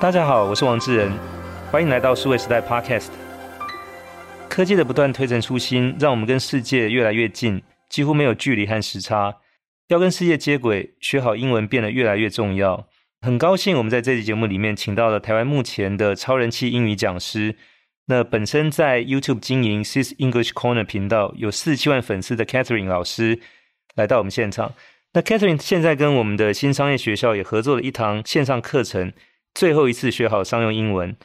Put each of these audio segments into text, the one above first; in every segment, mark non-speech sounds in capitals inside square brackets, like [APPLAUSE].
大家好，我是王志仁，欢迎来到数位时代 Podcast。科技的不断推陈出新，让我们跟世界越来越近，几乎没有距离和时差。要跟世界接轨，学好英文变得越来越重要。很高兴我们在这期节目里面请到了台湾目前的超人气英语讲师，那本身在 YouTube 经营 Sis English Corner 频道，有四七万粉丝的 Catherine 老师来到我们现场。那 Catherine 现在跟我们的新商业学校也合作了一堂线上课程。最后一次学好商用英文。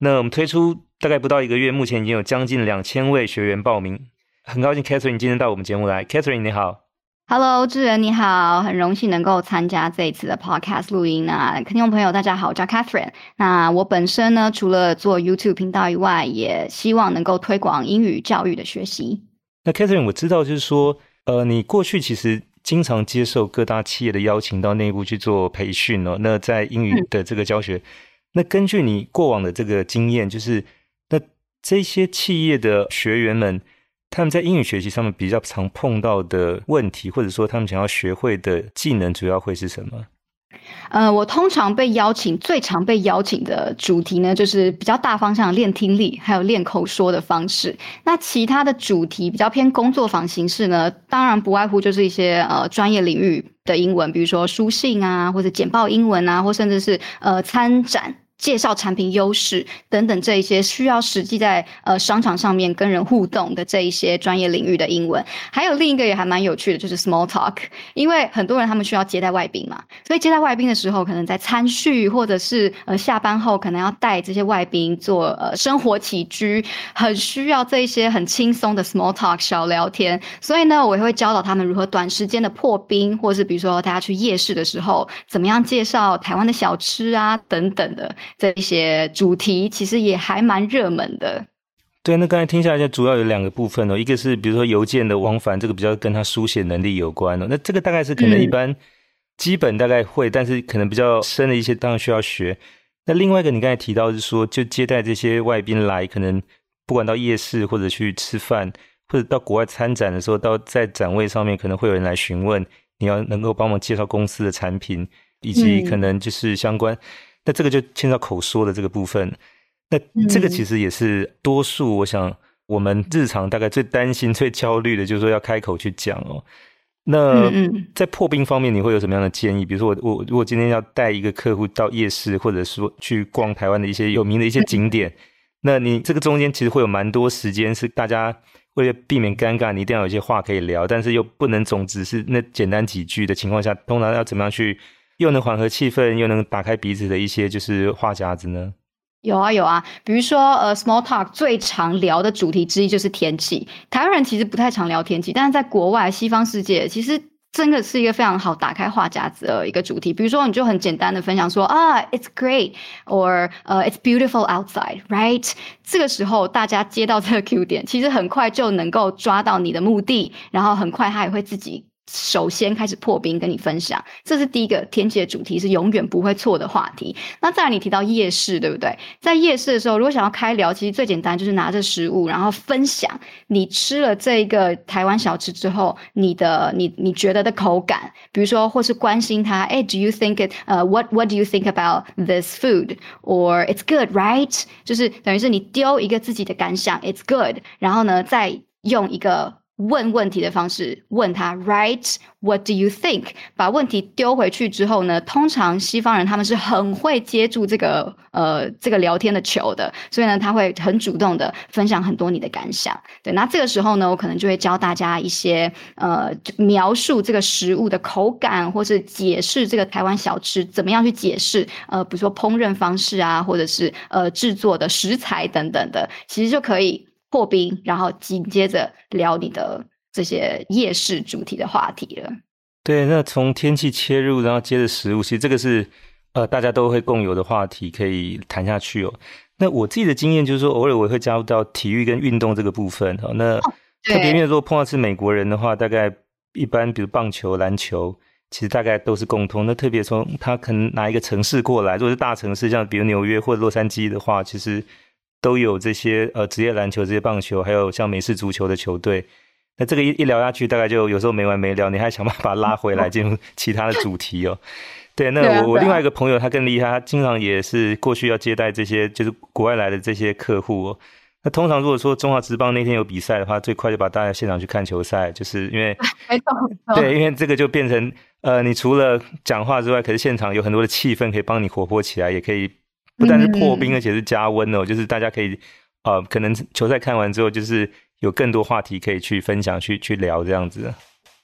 那我们推出大概不到一个月，目前已经有将近两千位学员报名。很高兴 Catherine 今天到我们节目来。Catherine 你好，Hello 志仁你好，很荣幸能够参加这一次的 Podcast 录音啊，听众朋友大家好，我叫 Catherine。那我本身呢，除了做 YouTube 频道以外，也希望能够推广英语教育的学习。那 Catherine 我知道就是说，呃，你过去其实。经常接受各大企业的邀请到内部去做培训哦。那在英语的这个教学，嗯、那根据你过往的这个经验，就是那这些企业的学员们，他们在英语学习上面比较常碰到的问题，或者说他们想要学会的技能，主要会是什么？呃，我通常被邀请，最常被邀请的主题呢，就是比较大方向练听力，还有练口说的方式。那其他的主题比较偏工作坊形式呢，当然不外乎就是一些呃专业领域的英文，比如说书信啊，或者简报英文啊，或甚至是呃参展。介绍产品优势等等这一些需要实际在呃商场上面跟人互动的这一些专业领域的英文，还有另一个也还蛮有趣的，就是 small talk。因为很多人他们需要接待外宾嘛，所以接待外宾的时候，可能在餐叙或者是呃下班后，可能要带这些外宾做呃生活起居，很需要这一些很轻松的 small talk 小聊天。所以呢，我也会教导他们如何短时间的破冰，或是比如说大家去夜市的时候，怎么样介绍台湾的小吃啊等等的。这一些主题其实也还蛮热门的。对，那刚才听下来，就主要有两个部分哦。一个是比如说邮件的往返，这个比较跟他书写能力有关哦。那这个大概是可能一般基本大概会，嗯、但是可能比较深的一些当然需要学。那另外一个你刚才提到是说，就接待这些外宾来，可能不管到夜市或者去吃饭，或者到国外参展的时候，到在展位上面可能会有人来询问，你要能够帮忙介绍公司的产品，以及可能就是相关。嗯那这个就牵到口说的这个部分，那这个其实也是多数，我想我们日常大概最担心、[LAUGHS] 最焦虑的，就是说要开口去讲哦。那在破冰方面，你会有什么样的建议？比如说，我我如果今天要带一个客户到夜市，或者说去逛台湾的一些有名的一些景点，那你这个中间其实会有蛮多时间，是大家为了避免尴尬，你一定要有一些话可以聊，但是又不能总只是那简单几句的情况下，通常要怎么样去？又能缓和气氛，又能打开彼此的一些就是话匣子呢？有啊有啊，比如说呃，small talk 最常聊的主题之一就是天气。台湾人其实不太常聊天气，但是在国外西方世界，其实真的是一个非常好打开话匣子的一个主题。比如说，你就很简单的分享说啊，it's great，or 呃，it's beautiful outside，right？这个时候大家接到这个 Q 点，其实很快就能够抓到你的目的，然后很快他也会自己。首先开始破冰，跟你分享，这是第一个天气的主题，是永远不会错的话题。那再来，你提到夜市，对不对？在夜市的时候，如果想要开聊，其实最简单就是拿着食物，然后分享你吃了这一个台湾小吃之后，你的你你觉得的口感，比如说，或是关心他，哎，Do you think it？呃，What What do you think about this food？Or it's good, right？就是等于是你丢一个自己的感想，It's good，然后呢，再用一个。问问题的方式问他，right? What do you think? 把问题丢回去之后呢，通常西方人他们是很会接住这个呃这个聊天的球的，所以呢，他会很主动的分享很多你的感想。对，那这个时候呢，我可能就会教大家一些呃描述这个食物的口感，或是解释这个台湾小吃怎么样去解释呃，比如说烹饪方式啊，或者是呃制作的食材等等的，其实就可以。破冰，然后紧接着聊你的这些夜市主题的话题了。对，那从天气切入，然后接着食物，其实这个是呃大家都会共有的话题，可以谈下去哦。那我自己的经验就是说，偶尔我会加入到体育跟运动这个部分哦。那、哦、特别因为如果碰到是美国人的话，大概一般比如棒球、篮球，其实大概都是共通。那特别从他可能拿一个城市过来，如果是大城市，像比如纽约或者洛杉矶的话，其实。都有这些呃职业篮球、职业棒球，还有像美式足球的球队。那这个一一聊下去，大概就有时候没完没了。你还想办法拉回来进入其他的主题哦。对，那我我另外一个朋友他更厉害，他经常也是过去要接待这些就是国外来的这些客户哦。那通常如果说中华职棒那天有比赛的话，最快就把大家现场去看球赛，就是因为 [LAUGHS] 对，因为这个就变成呃，你除了讲话之外，可是现场有很多的气氛可以帮你活泼起来，也可以不但是破冰，嗯、而且是加温哦，就是大家可以呃，可能球赛看完之后，就是有更多话题可以去分享、去去聊这样子。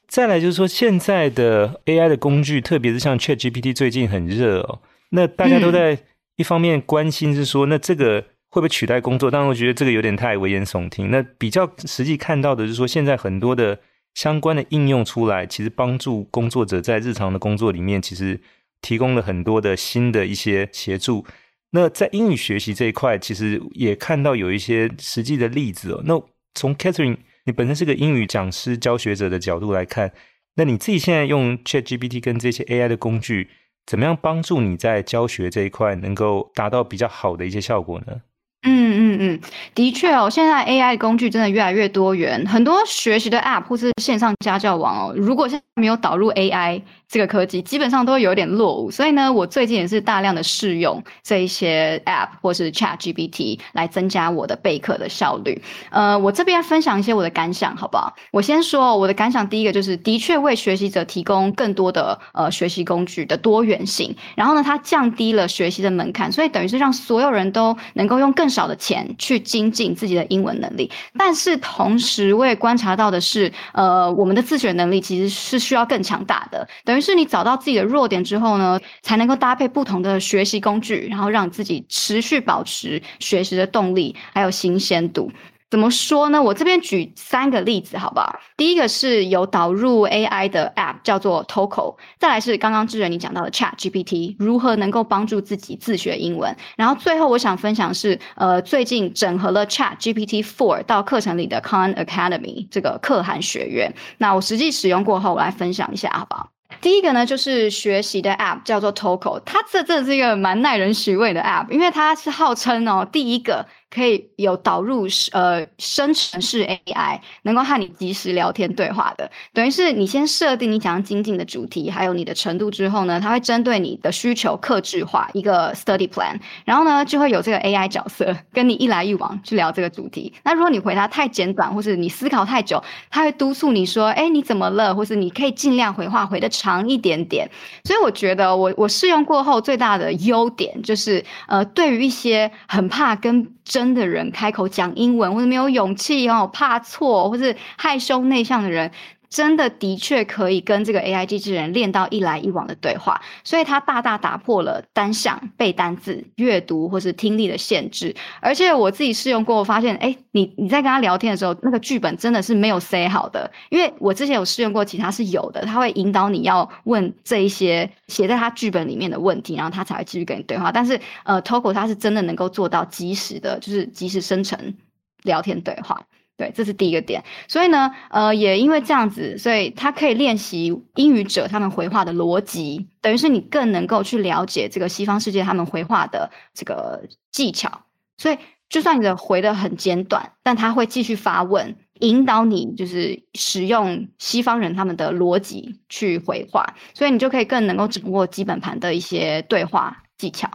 再来就是说，现在的 AI 的工具，特别是像 ChatGPT 最近很热哦，那大家都在一方面关心是说，那这个。会不会取代工作？当然，我觉得这个有点太危言耸听。那比较实际看到的是说，现在很多的相关的应用出来，其实帮助工作者在日常的工作里面，其实提供了很多的新的一些协助。那在英语学习这一块，其实也看到有一些实际的例子哦。那从 Catherine，你本身是个英语讲师、教学者的角度来看，那你自己现在用 ChatGPT 跟这些 AI 的工具，怎么样帮助你在教学这一块能够达到比较好的一些效果呢？嗯嗯嗯，的确哦，现在 AI 工具真的越来越多元，很多学习的 App 或是线上家教网哦，如果现在没有导入 AI 这个科技，基本上都会有点落伍。所以呢，我最近也是大量的试用这一些 App 或是 ChatGPT 来增加我的备课的效率。呃，我这边分享一些我的感想，好不好？我先说我的感想，第一个就是的确为学习者提供更多的呃学习工具的多元性，然后呢，它降低了学习的门槛，所以等于是让所有人都能够用更少的钱去精进自己的英文能力，但是同时我也观察到的是，呃，我们的自学能力其实是需要更强大的。等于是你找到自己的弱点之后呢，才能够搭配不同的学习工具，然后让自己持续保持学习的动力还有新鲜度。怎么说呢？我这边举三个例子，好不好？第一个是有导入 AI 的 App，叫做 Toco。再来是刚刚志远你讲到的 ChatGPT，如何能够帮助自己自学英文。然后最后我想分享是，呃，最近整合了 ChatGPT Four 到课程里的 Khan Academy 这个可汗学院。那我实际使用过后，我来分享一下，好不好？第一个呢，就是学习的 App，叫做 Toco。它这真的是一个蛮耐人寻味的 App，因为它是号称哦，第一个。可以有导入呃生成式 AI，能够和你即时聊天对话的，等于是你先设定你想要精进的主题，还有你的程度之后呢，它会针对你的需求克制化一个 study plan，然后呢就会有这个 AI 角色跟你一来一往去聊这个主题。那如果你回答太简短，或是你思考太久，它会督促你说，哎，你怎么了？或是你可以尽量回话回得长一点点。所以我觉得我我试用过后最大的优点就是，呃，对于一些很怕跟真的人开口讲英文，或者没有勇气哦，怕错，或是害羞内向的人，真的的确可以跟这个 AI 机器人练到一来一往的对话，所以它大大打破了单项背单字、阅读或是听力的限制。而且我自己试用过，我发现，哎，你你在跟他聊天的时候，那个剧本真的是没有塞好的，因为我之前有试用过，其他是有的，他会引导你要问这一些写在他剧本里面的问题，然后他才会继续跟你对话。但是，呃，Toco 它是真的能够做到及时的，就是及时生成聊天对话。对，这是第一个点。所以呢，呃，也因为这样子，所以他可以练习英语者他们回话的逻辑，等于是你更能够去了解这个西方世界他们回话的这个技巧。所以，就算你的回得很简短，但他会继续发问，引导你就是使用西方人他们的逻辑去回话，所以你就可以更能够掌握基本盘的一些对话技巧。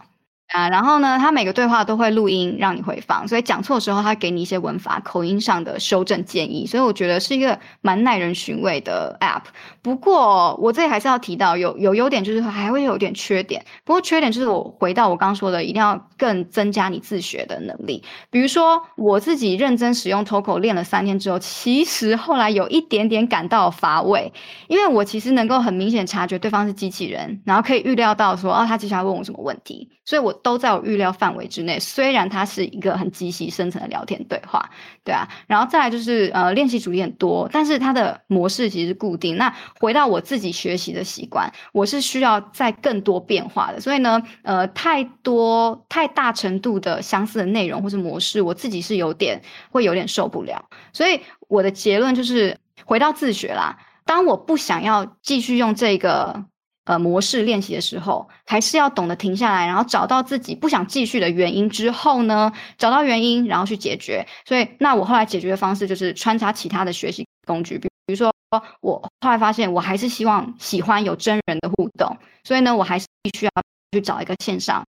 啊，然后呢，他每个对话都会录音让你回放，所以讲错的时候，他给你一些文法、口音上的修正建议，所以我觉得是一个蛮耐人寻味的 App。不过我这里还是要提到有有优点，就是还会有点缺点。不过缺点就是我回到我刚刚说的，一定要更增加你自学的能力。比如说我自己认真使用 Toco 练了三天之后，其实后来有一点点感到乏味，因为我其实能够很明显察觉对方是机器人，然后可以预料到说，哦，他接下来问我什么问题，所以我。都在我预料范围之内，虽然它是一个很机器生成的聊天对话，对啊，然后再来就是呃练习主题很多，但是它的模式其实固定。那回到我自己学习的习惯，我是需要再更多变化的，所以呢，呃，太多太大程度的相似的内容或是模式，我自己是有点会有点受不了。所以我的结论就是回到自学啦。当我不想要继续用这个。呃，模式练习的时候，还是要懂得停下来，然后找到自己不想继续的原因之后呢，找到原因，然后去解决。所以，那我后来解决的方式就是穿插其他的学习工具，比如说我后来发现，我还是希望喜欢有真人的互动，所以呢，我还是必须要去找一个线上。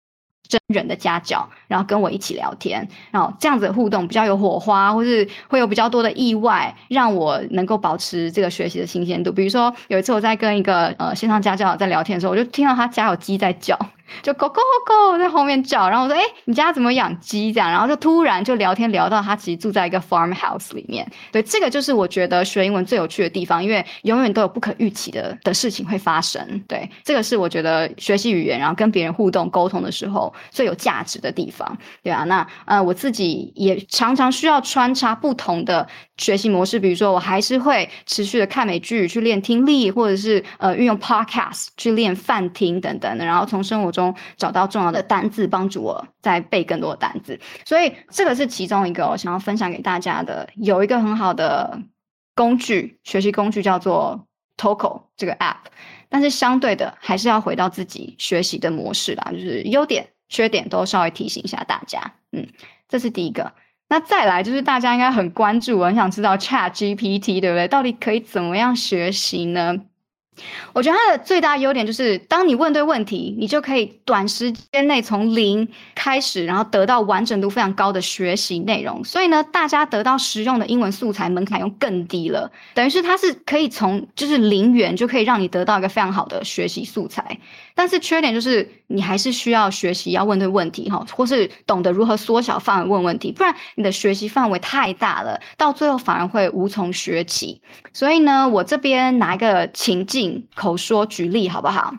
真人的家教，然后跟我一起聊天，然后这样子互动比较有火花，或是会有比较多的意外，让我能够保持这个学习的新鲜度。比如说有一次我在跟一个呃线上家教在聊天的时候，我就听到他家有鸡在叫。就 go go go 在后面叫，然后我说：“哎、你家怎么养鸡？”这样，然后就突然就聊天聊到他其实住在一个 farmhouse 里面。对，这个就是我觉得学英文最有趣的地方，因为永远都有不可预期的的事情会发生。对，这个是我觉得学习语言，然后跟别人互动沟通的时候最有价值的地方。对啊，那呃，我自己也常常需要穿插不同的学习模式，比如说我还是会持续的看美剧去练听力，或者是呃运用 podcast 去练泛听等等的，然后从生活中找到重要的单字，帮助我再背更多的单字。所以这个是其中一个我想要分享给大家的，有一个很好的工具，学习工具叫做 Toco 这个 app。但是相对的，还是要回到自己学习的模式啦，就是优点、缺点都稍微提醒一下大家。嗯，这是第一个。那再来就是大家应该很关注，我很想知道 ChatGPT 对不对？到底可以怎么样学习呢？我觉得它的最大优点就是，当你问对问题，你就可以短时间内从零开始，然后得到完整度非常高的学习内容。所以呢，大家得到实用的英文素材门槛又更低了，等于是它是可以从就是零元就可以让你得到一个非常好的学习素材。但是缺点就是你还是需要学习要问对问题哈，或是懂得如何缩小范围问问题，不然你的学习范围太大了，到最后反而会无从学起。所以呢，我这边拿一个情境。口说举例好不好？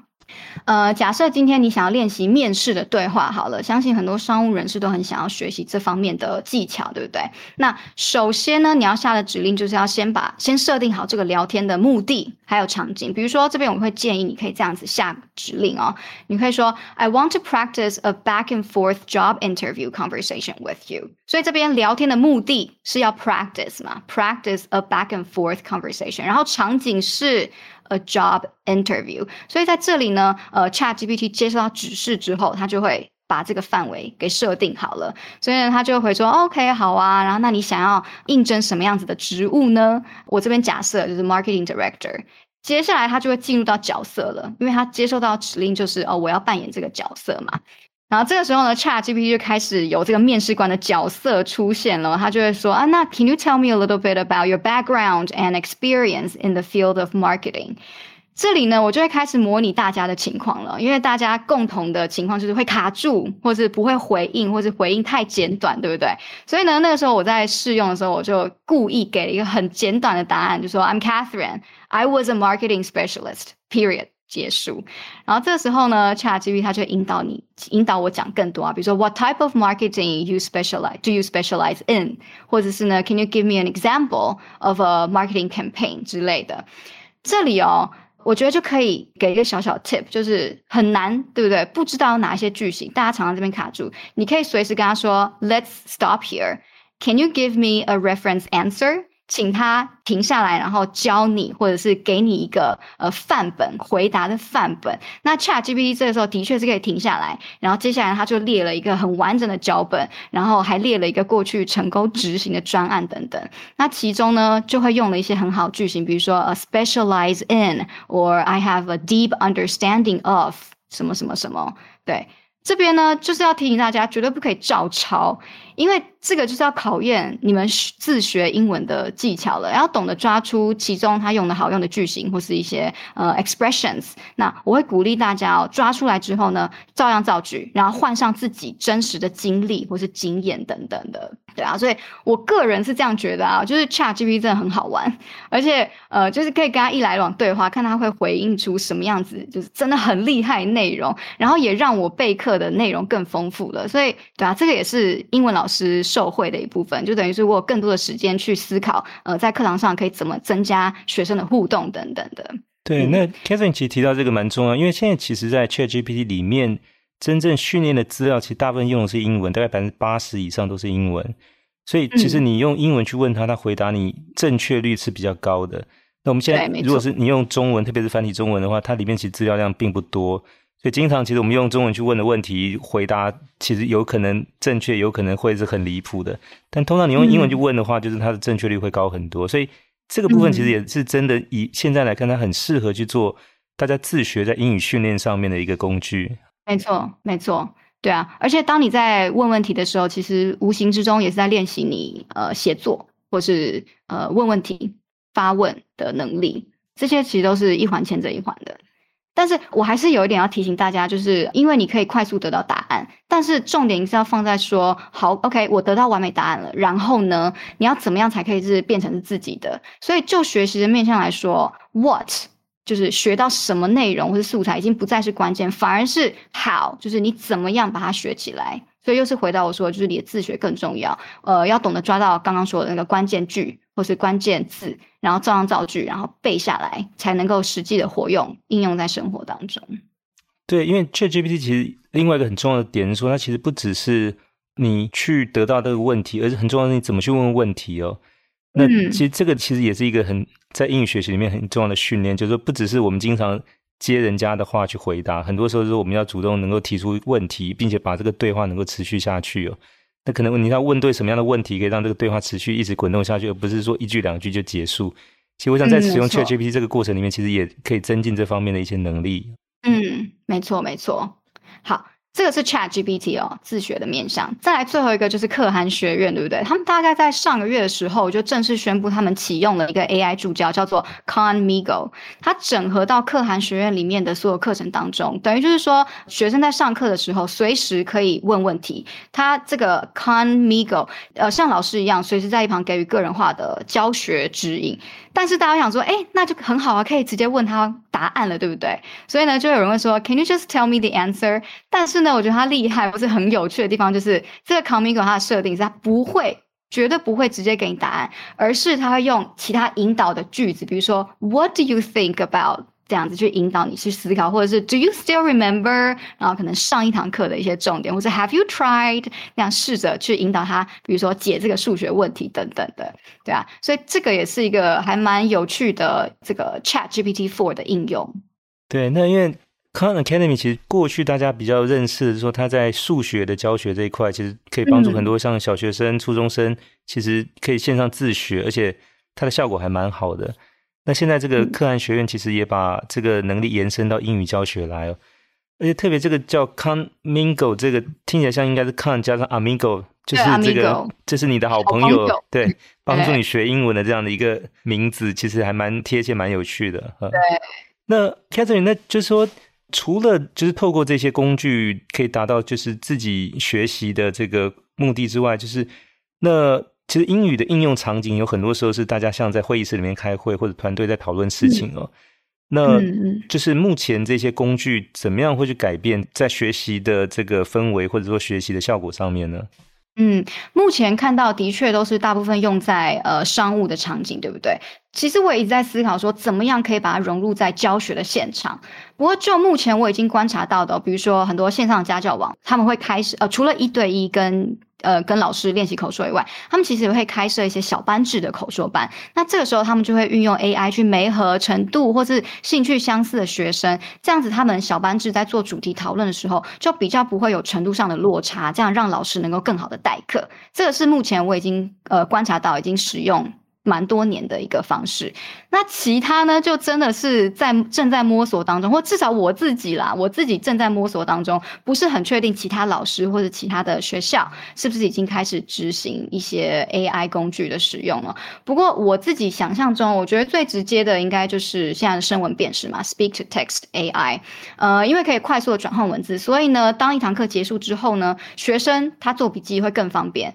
呃，假设今天你想要练习面试的对话，好了，相信很多商务人士都很想要学习这方面的技巧，对不对？那首先呢，你要下的指令就是要先把先设定好这个聊天的目的还有场景。比如说这边我会建议你可以这样子下指令哦，你可以说 I want to practice a back and forth job interview conversation with you。所以这边聊天的目的是要 practice 嘛，practice a back and forth conversation，然后场景是。A job interview，所以在这里呢，呃，ChatGPT 接收到指示之后，它就会把这个范围给设定好了。所以呢，它就会说：“OK，好啊。”然后，那你想要应征什么样子的职务呢？我这边假设就是 Marketing Director。接下来，它就会进入到角色了，因为它接收到指令就是哦，我要扮演这个角色嘛。然后这个时候呢，ChatGPT 就开始有这个面试官的角色出现了。他就会说啊，那 Can you tell me a little bit about your background and experience in the field of marketing？这里呢，我就会开始模拟大家的情况了，因为大家共同的情况就是会卡住，或是不会回应，或是回应太简短，对不对？所以呢，那个时候我在试用的时候，我就故意给了一个很简短的答案，就说 I'm Catherine, I was a marketing specialist. Period. 结束，然后这个时候呢，ChatGPT 它就引导你，引导我讲更多啊，比如说 What type of marketing you specialize? Do you specialize in？或者是呢，Can you give me an example of a marketing campaign 之类的？这里哦，我觉得就可以给一个小小 tip，就是很难，对不对？不知道哪一些句型，大家常常这边卡住，你可以随时跟他说 Let's stop here. Can you give me a reference answer? 请他停下来，然后教你，或者是给你一个呃范本回答的范本。那 ChatGPT 这个时候的确是可以停下来，然后接下来他就列了一个很完整的脚本，然后还列了一个过去成功执行的专案等等。那其中呢，就会用了一些很好句型，比如说 a specialize in，or I have a deep understanding of 什么什么什么。对，这边呢就是要提醒大家，绝对不可以照抄。因为这个就是要考验你们自学英文的技巧了，要懂得抓出其中他用的好用的句型或是一些呃 expressions。那我会鼓励大家哦，抓出来之后呢，照样造句，然后换上自己真实的经历或是经验等等的，对啊。所以我个人是这样觉得啊，就是 ChatGPT 真的很好玩，而且呃，就是可以跟他一来往对话，看他会回应出什么样子，就是真的很厉害内容，然后也让我备课的内容更丰富了。所以对啊，这个也是英文老师。是受惠的一部分，就等于是我有更多的时间去思考，呃，在课堂上可以怎么增加学生的互动等等的。对，那 Catherine 其实提到这个蛮重要，因为现在其实，在 ChatGPT 里面真正训练的资料，其实大部分用的是英文，大概百分之八十以上都是英文。所以，其实你用英文去问他，他回答你正确率是比较高的。那我们现在，如果是你用中文，特别是繁体中文的话，它里面其实资料量并不多。所以经常，其实我们用中文去问的问题，回答其实有可能正确，有可能会是很离谱的。但通常你用英文去问的话，就是它的正确率会高很多。所以这个部分其实也是真的，以现在来看，它很适合去做大家自学在英语训练上面的一个工具。没错，没错，对啊。而且当你在问问题的时候，其实无形之中也是在练习你呃写作或是呃问问题发问的能力。这些其实都是一环牵着一环的。但是我还是有一点要提醒大家，就是因为你可以快速得到答案，但是重点是要放在说，好，OK，我得到完美答案了，然后呢，你要怎么样才可以是变成是自己的？所以就学习的面向来说，what 就是学到什么内容或者素材已经不再是关键，反而是 how，就是你怎么样把它学起来。所以又是回到我说，就是你的自学更重要，呃，要懂得抓到刚刚说的那个关键句或是关键字，然后照样造句，然后背下来，才能够实际的活用应用在生活当中。对，因为 ChatGPT 其实另外一个很重要的点是说，它其实不只是你去得到这个问题，而是很重要的是你怎么去问问题哦。那其实这个其实也是一个很在英语学习里面很重要的训练，就是说不只是我们经常。接人家的话去回答，很多时候是我们要主动能够提出问题，并且把这个对话能够持续下去哦。那可能你要问对什么样的问题，可以让这个对话持续一直滚动下去，而不是说一句两句就结束。其实我想在使用 ChatGPT 这个过程里面，其实也可以增进这方面的一些能力。嗯，没错，没错。好。这个是 Chat GPT 哦，自学的面向。再来最后一个就是可汗学院，对不对？他们大概在上个月的时候就正式宣布，他们启用了一个 AI 助教，叫做 Khanmigo。它整合到可汗学院里面的所有课程当中，等于就是说，学生在上课的时候随时可以问问题。它这个 Khanmigo，呃，像老师一样，随时在一旁给予个人化的教学指引。但是大家想说，哎，那就很好啊，可以直接问他答案了，对不对？所以呢，就有人会说，Can you just tell me the answer？但是呢，我觉得他厉害不是很有趣的地方，就是这个 Comico 它的设定是他不会，绝对不会直接给你答案，而是他会用其他引导的句子，比如说，What do you think about？这样子去引导你去思考，或者是 Do you still remember？然后可能上一堂课的一些重点，或者 Have you tried？那样试着去引导他，比如说解这个数学问题等等的，对啊。所以这个也是一个还蛮有趣的这个 Chat GPT Four 的应用。对，那因为 Khan Academy 其实过去大家比较认识说，他在数学的教学这一块，其实可以帮助很多像小学生、嗯、初中生，其实可以线上自学，而且它的效果还蛮好的。那现在这个可汗学院其实也把这个能力延伸到英语教学来哦，而且特别这个叫 “Conmigo”，这个听起来像应该是 Khan 加上 Amigo，就是这个这是你的好朋友，对，帮助你学英文的这样的一个名字，其实还蛮贴切、蛮有趣的。对。那 Catherine，那就是说，除了就是透过这些工具可以达到就是自己学习的这个目的之外，就是那。其实英语的应用场景有很多时候是大家像在会议室里面开会，或者团队在讨论事情哦。嗯、那就是目前这些工具怎么样会去改变在学习的这个氛围，或者说学习的效果上面呢？嗯，目前看到的确都是大部分用在呃商务的场景，对不对？其实我也一直在思考说，怎么样可以把它融入在教学的现场。不过就目前我已经观察到的，比如说很多线上家教网，他们会开始呃，除了一对一跟。呃，跟老师练习口说以外，他们其实也会开设一些小班制的口说班。那这个时候，他们就会运用 AI 去媒合程度或是兴趣相似的学生，这样子他们小班制在做主题讨论的时候，就比较不会有程度上的落差，这样让老师能够更好的代课。这个是目前我已经呃观察到已经使用。蛮多年的一个方式，那其他呢，就真的是在正在摸索当中，或至少我自己啦，我自己正在摸索当中，不是很确定其他老师或者其他的学校是不是已经开始执行一些 AI 工具的使用了。不过我自己想象中，我觉得最直接的应该就是现在的声纹辨识嘛，Speak to Text AI，呃，因为可以快速的转换文字，所以呢，当一堂课结束之后呢，学生他做笔记会更方便。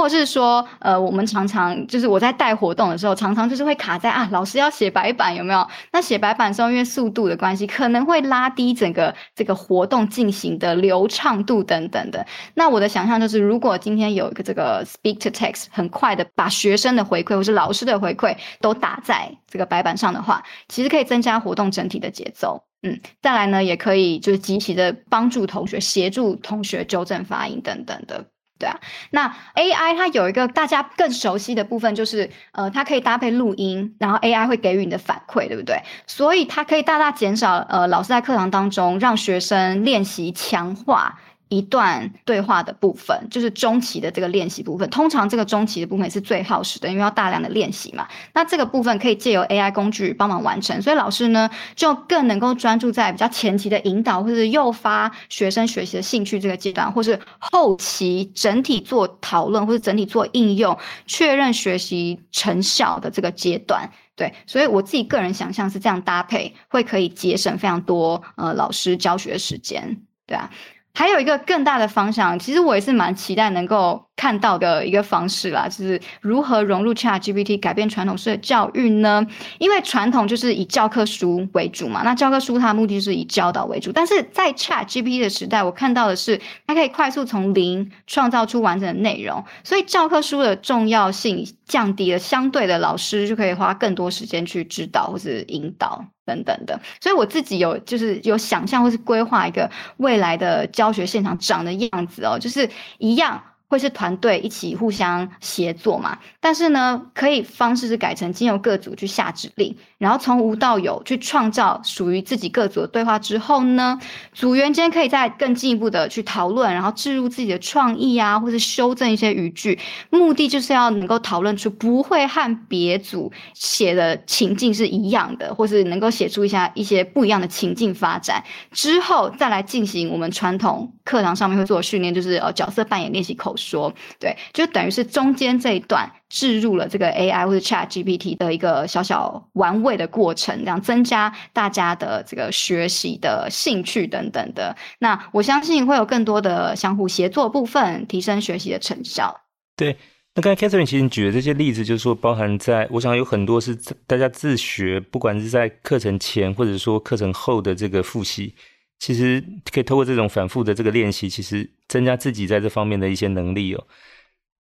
或者是说，呃，我们常常就是我在带活动的时候，常常就是会卡在啊，老师要写白板有没有？那写白板的时候，因为速度的关系，可能会拉低整个这个活动进行的流畅度等等的。那我的想象就是，如果今天有一个这个 speak to text 很快的把学生的回馈或是老师的回馈都打在这个白板上的话，其实可以增加活动整体的节奏。嗯，再来呢，也可以就是积极的帮助同学，协助同学纠正发音等等的。对啊，那 AI 它有一个大家更熟悉的部分，就是呃，它可以搭配录音，然后 AI 会给予你的反馈，对不对？所以它可以大大减少呃老师在课堂当中让学生练习强化一段对话的部分，就是中期的这个练习部分。通常这个中期的部分是最耗时的，因为要大量的练习嘛。那这个部分可以借由 AI 工具帮忙完成，所以老师呢就更能够专注在比较前期的引导，或者是诱发学生学习的兴趣这个阶段，或是后期整体做讨论或者整体做应用，确认学习成效的这个阶段。对，所以我自己个人想象是这样搭配，会可以节省非常多呃老师教学时间，对啊。还有一个更大的方向，其实我也是蛮期待能够看到的一个方式啦，就是如何融入 ChatGPT 改变传统式的教育呢？因为传统就是以教科书为主嘛，那教科书它的目的是以教导为主，但是在 ChatGPT 的时代，我看到的是它可以快速从零创造出完整的内容，所以教科书的重要性降低了，相对的老师就可以花更多时间去指导或是引导。等等的，所以我自己有就是有想象或是规划一个未来的教学现场长的样子哦，就是一样。会是团队一起互相协作嘛？但是呢，可以方式是改成经由各组去下指令，然后从无到有去创造属于自己各组的对话之后呢，组员间可以再更进一步的去讨论，然后置入自己的创意啊，或是修正一些语句，目的就是要能够讨论出不会和别组写的情境是一样的，或是能够写出一下一些不一样的情境发展之后，再来进行我们传统课堂上面会做训练，就是呃角色扮演练习口。说对，就等于是中间这一段置入了这个 AI 或者 ChatGPT 的一个小小玩味的过程，这样增加大家的这个学习的兴趣等等的。那我相信会有更多的相互协作部分，提升学习的成效。对，那刚才 Catherine 其实你举的这些例子，就是说包含在，我想有很多是大家自学，不管是在课程前或者说课程后的这个复习。其实可以透过这种反复的这个练习，其实增加自己在这方面的一些能力哦。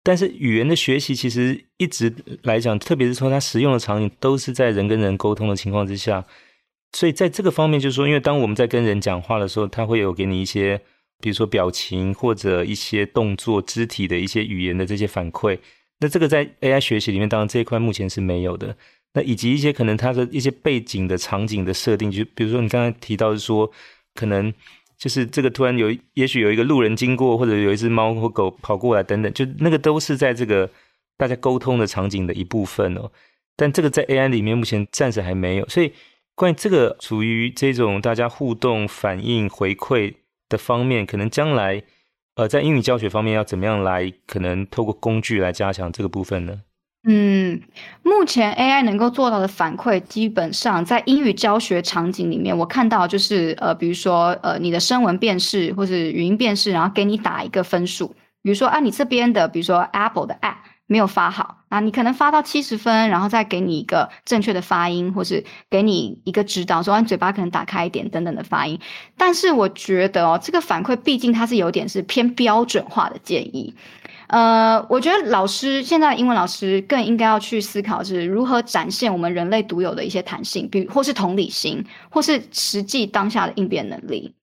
但是语言的学习，其实一直来讲，特别是说它实用的场景，都是在人跟人沟通的情况之下。所以在这个方面，就是说，因为当我们在跟人讲话的时候，他会有给你一些，比如说表情或者一些动作、肢体的一些语言的这些反馈。那这个在 AI 学习里面，当然这一块目前是没有的。那以及一些可能它的一些背景的场景的设定，就比如说你刚才提到的说。可能就是这个突然有，也许有一个路人经过，或者有一只猫或狗跑过来等等，就那个都是在这个大家沟通的场景的一部分哦。但这个在 AI 里面目前暂时还没有，所以关于这个处于这种大家互动、反应、回馈的方面，可能将来呃在英语教学方面要怎么样来，可能透过工具来加强这个部分呢？嗯，目前 AI 能够做到的反馈，基本上在英语教学场景里面，我看到就是呃，比如说呃，你的声纹辨识或者语音辨识，然后给你打一个分数。比如说啊，你这边的，比如说 Apple 的 App 没有发好啊，你可能发到七十分，然后再给你一个正确的发音，或是给你一个指导，说你嘴巴可能打开一点等等的发音。但是我觉得哦，这个反馈毕竟它是有点是偏标准化的建议。呃，我觉得老师现在英文老师更应该要去思考是如何展现我们人类独有的一些弹性，比如或是同理心，或是实际当下的应变能力。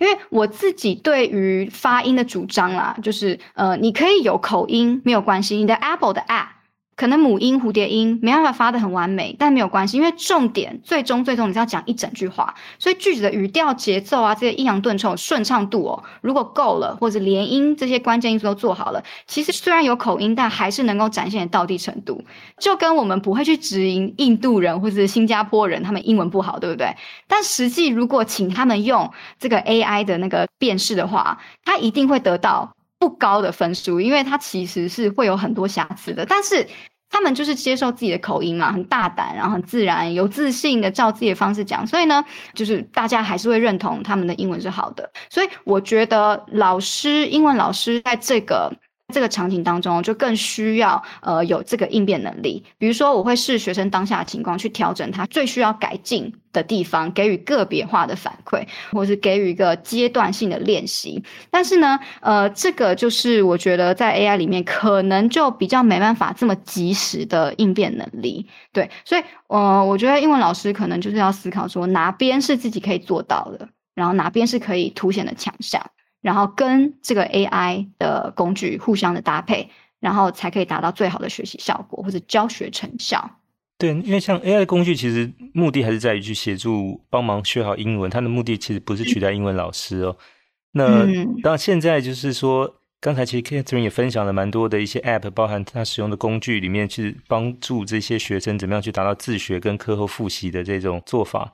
因为我自己对于发音的主张啦，就是呃，你可以有口音没有关系，你的 Apple 的 App。可能母音蝴蝶音没办法发得很完美，但没有关系，因为重点最终最终你是要讲一整句话，所以句子的语调、节奏啊，这些抑扬顿挫、顺畅度哦，如果够了，或者连音这些关键因素都做好了，其实虽然有口音，但还是能够展现的道地程度。就跟我们不会去质疑印度人或者新加坡人他们英文不好，对不对？但实际如果请他们用这个 AI 的那个辨识的话，他一定会得到。不高的分数，因为他其实是会有很多瑕疵的，但是他们就是接受自己的口音嘛，很大胆，然后很自然、有自信的照自己的方式讲，所以呢，就是大家还是会认同他们的英文是好的。所以我觉得老师，英文老师在这个。这个场景当中，就更需要呃有这个应变能力。比如说，我会视学生当下的情况去调整他最需要改进的地方，给予个别化的反馈，或是给予一个阶段性的练习。但是呢，呃，这个就是我觉得在 AI 里面可能就比较没办法这么及时的应变能力。对，所以呃，我觉得英文老师可能就是要思考说哪边是自己可以做到的，然后哪边是可以凸显的强项。然后跟这个 AI 的工具互相的搭配，然后才可以达到最好的学习效果或者教学成效。对，因为像 AI 工具，其实目的还是在于去协助帮忙学好英文，它的目的其实不是取代英文老师哦。那当然现在就是说，刚才其实 Catherine 也分享了蛮多的一些 App，包含他使用的工具里面去帮助这些学生怎么样去达到自学跟课后复习的这种做法。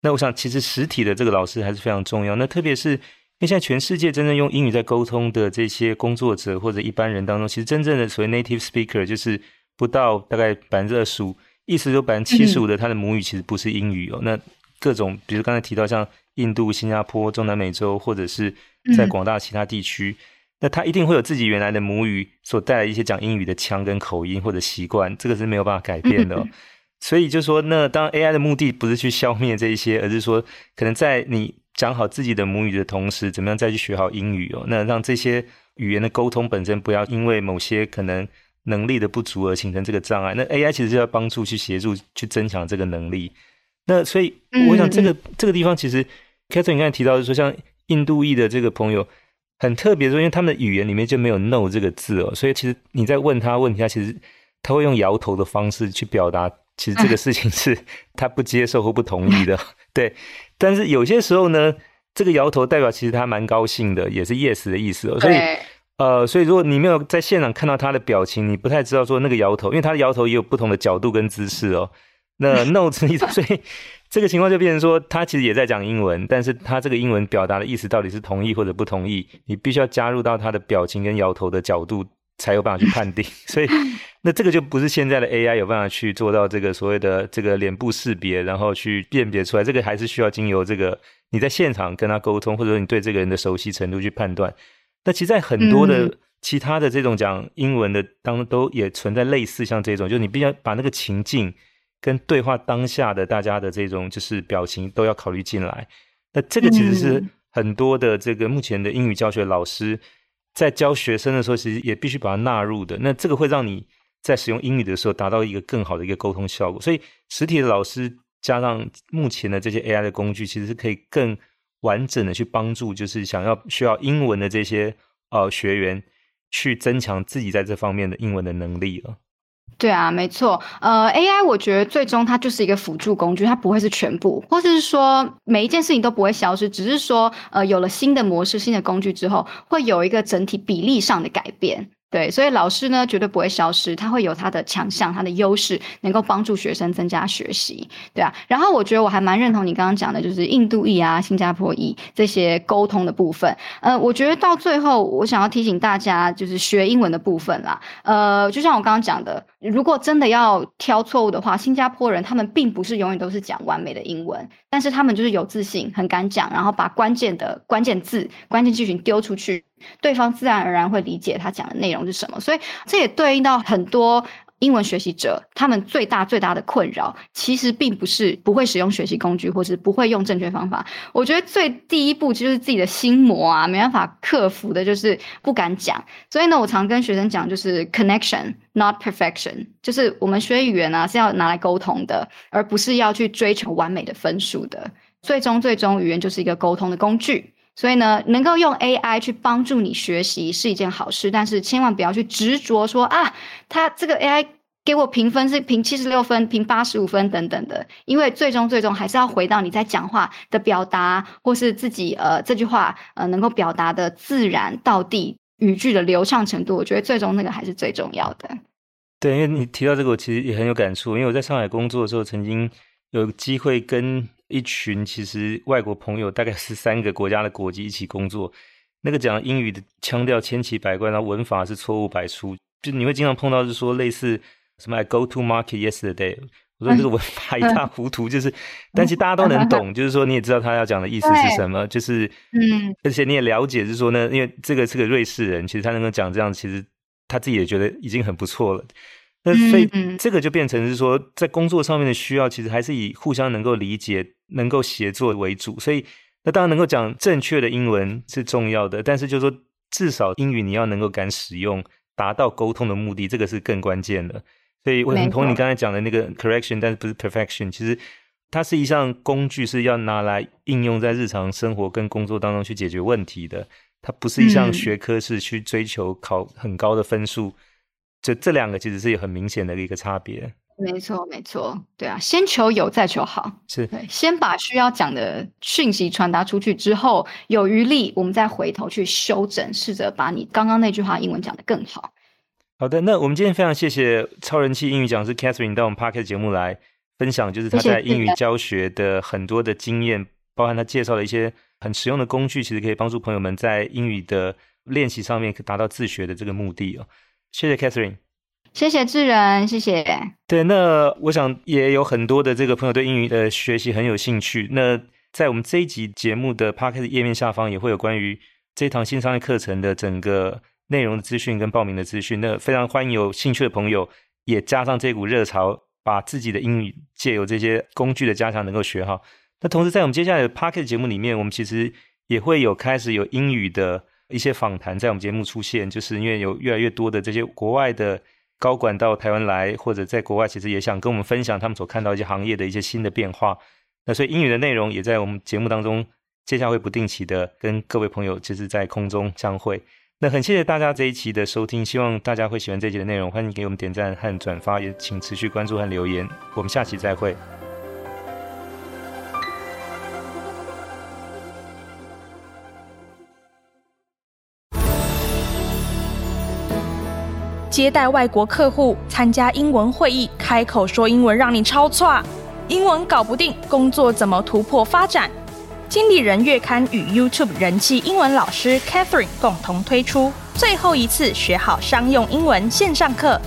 那我想，其实实体的这个老师还是非常重要。那特别是因为现在全世界真正用英语在沟通的这些工作者或者一般人当中，其实真正的所谓 native speaker 就是不到大概百分之二十五，意思就百分之七十五的他的母语其实不是英语哦。那各种，比如刚才提到像印度、新加坡、中南美洲，或者是在广大其他地区，那他一定会有自己原来的母语所带来一些讲英语的腔跟口音或者习惯，这个是没有办法改变的哦。[LAUGHS] 所以就说，那当 AI 的目的不是去消灭这一些，而是说，可能在你讲好自己的母语的同时，怎么样再去学好英语哦？那让这些语言的沟通本身不要因为某些可能能力的不足而形成这个障碍。那 AI 其实就要帮助去协助去增强这个能力。那所以我想，这个、嗯、这个地方其实，Catherine 你刚才提到的说，像印度裔的这个朋友很特别，说因为他们的语言里面就没有 “no” 这个字哦，所以其实你在问他问题，他其实他会用摇头的方式去表达。其实这个事情是 [LAUGHS] 他不接受或不同意的，啊、[LAUGHS] 对。但是有些时候呢，这个摇头代表其实他蛮高兴的，也是 yes 的意思哦。所以，呃，所以如果你没有在现场看到他的表情，你不太知道说那个摇头，因为他的摇头也有不同的角度跟姿势哦。那 [LAUGHS] notes，所以这个情况就变成说，他其实也在讲英文，但是他这个英文表达的意思到底是同意或者不同意，你必须要加入到他的表情跟摇头的角度。才有办法去判定，[LAUGHS] 所以 [LAUGHS] 那这个就不是现在的 AI 有办法去做到这个所谓的这个脸部识别，然后去辨别出来。这个还是需要经由这个你在现场跟他沟通，或者说你对这个人的熟悉程度去判断。那其实，在很多的其他的这种讲英文的当中，都也存在类似像这种，就是你必须要把那个情境跟对话当下的大家的这种就是表情都要考虑进来。那这个其实是很多的这个目前的英语教学老师。在教学生的时候，其实也必须把它纳入的。那这个会让你在使用英语的时候达到一个更好的一个沟通效果。所以，实体的老师加上目前的这些 AI 的工具，其实是可以更完整的去帮助，就是想要需要英文的这些呃学员去增强自己在这方面的英文的能力了。对啊，没错。呃，AI 我觉得最终它就是一个辅助工具，它不会是全部，或者是说每一件事情都不会消失，只是说呃有了新的模式、新的工具之后，会有一个整体比例上的改变。对，所以老师呢绝对不会消失，他会有他的强项、他的优势，能够帮助学生增加学习。对啊，然后我觉得我还蛮认同你刚刚讲的，就是印度裔啊、新加坡裔这些沟通的部分。呃，我觉得到最后，我想要提醒大家，就是学英文的部分啦。呃，就像我刚刚讲的，如果真的要挑错误的话，新加坡人他们并不是永远都是讲完美的英文，但是他们就是有自信、很敢讲，然后把关键的关键字、关键句型丢出去。对方自然而然会理解他讲的内容是什么，所以这也对应到很多英文学习者，他们最大最大的困扰，其实并不是不会使用学习工具，或是不会用正确方法。我觉得最第一步就是自己的心魔啊，没办法克服的，就是不敢讲。所以呢，我常跟学生讲，就是 connection not perfection，就是我们学语言啊是要拿来沟通的，而不是要去追求完美的分数的。最终，最终语言就是一个沟通的工具。所以呢，能够用 AI 去帮助你学习是一件好事，但是千万不要去执着说啊，他这个 AI 给我评分是评七十六分、评八十五分等等的，因为最终最终还是要回到你在讲话的表达，或是自己呃这句话呃能够表达的自然到底语句的流畅程度，我觉得最终那个还是最重要的。对，因为你提到这个，我其实也很有感触，因为我在上海工作的时候，曾经有机会跟。一群其实外国朋友，大概是三个国家的国籍一起工作。那个讲英语的腔调千奇百怪，然后文法是错误百出，就你会经常碰到，是说类似什么 “I go to market yesterday”，我说这个文法一塌糊涂，就是，但其实大家都能懂，[LAUGHS] 就是说你也知道他要讲的意思是什么，就是嗯，而且你也了解，就是说呢，因为这个是个瑞士人，其实他能够讲这样，其实他自己也觉得已经很不错了。那所以这个就变成是说，在工作上面的需要，其实还是以互相能够理解、能够协作为主。所以，那当然能够讲正确的英文是重要的，但是就是说，至少英语你要能够敢使用，达到沟通的目的，这个是更关键的。所以我很同意你刚才讲的那个 correction，但是不是 perfection。其实它是一项工具，是要拿来应用在日常生活跟工作当中去解决问题的。它不是一项学科，是去追求考很高的分数。这这两个其实是有很明显的一个差别。没错，没错，对啊，先求有，再求好，是对，先把需要讲的讯息传达出去之后，有余力，我们再回头去修整，试着把你刚刚那句话英文讲得更好。好的，那我们今天非常谢谢超人气英语讲师 Catherine 到我们 Podcast 节目来分享，就是他在英语教学的很多的经验，包含他介绍了一些很实用的工具，其实可以帮助朋友们在英语的练习上面达到自学的这个目的哦。谢谢 Catherine。谢谢智仁，谢谢。对，那我想也有很多的这个朋友对英语的学习很有兴趣。那在我们这一集节目的 Podcast 页面下方也会有关于这堂新商业课程的整个内容的资讯跟报名的资讯。那非常欢迎有兴趣的朋友也加上这股热潮，把自己的英语借由这些工具的加强能够学好。那同时在我们接下来的 Podcast 节目里面，我们其实也会有开始有英语的一些访谈在我们节目出现，就是因为有越来越多的这些国外的。高管到台湾来，或者在国外，其实也想跟我们分享他们所看到一些行业的一些新的变化。那所以英语的内容也在我们节目当中，接下来会不定期的跟各位朋友，就是在空中相会。那很谢谢大家这一期的收听，希望大家会喜欢这一集的内容，欢迎给我们点赞和转发，也请持续关注和留言。我们下期再会。接待外国客户，参加英文会议，开口说英文让你超挫，英文搞不定，工作怎么突破发展？经理人月刊与 YouTube 人气英文老师 Catherine 共同推出最后一次学好商用英文线上课，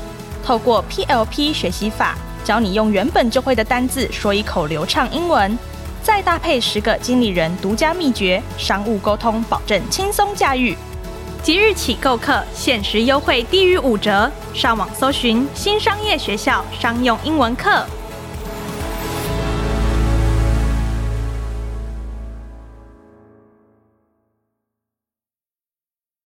透过 PLP 学习法，教你用原本就会的单字说一口流畅英文，再搭配十个经理人独家秘诀，商务沟通保证轻松驾驭。即日起购课，限时优惠低于五折。上网搜寻新商业学校商用英文课。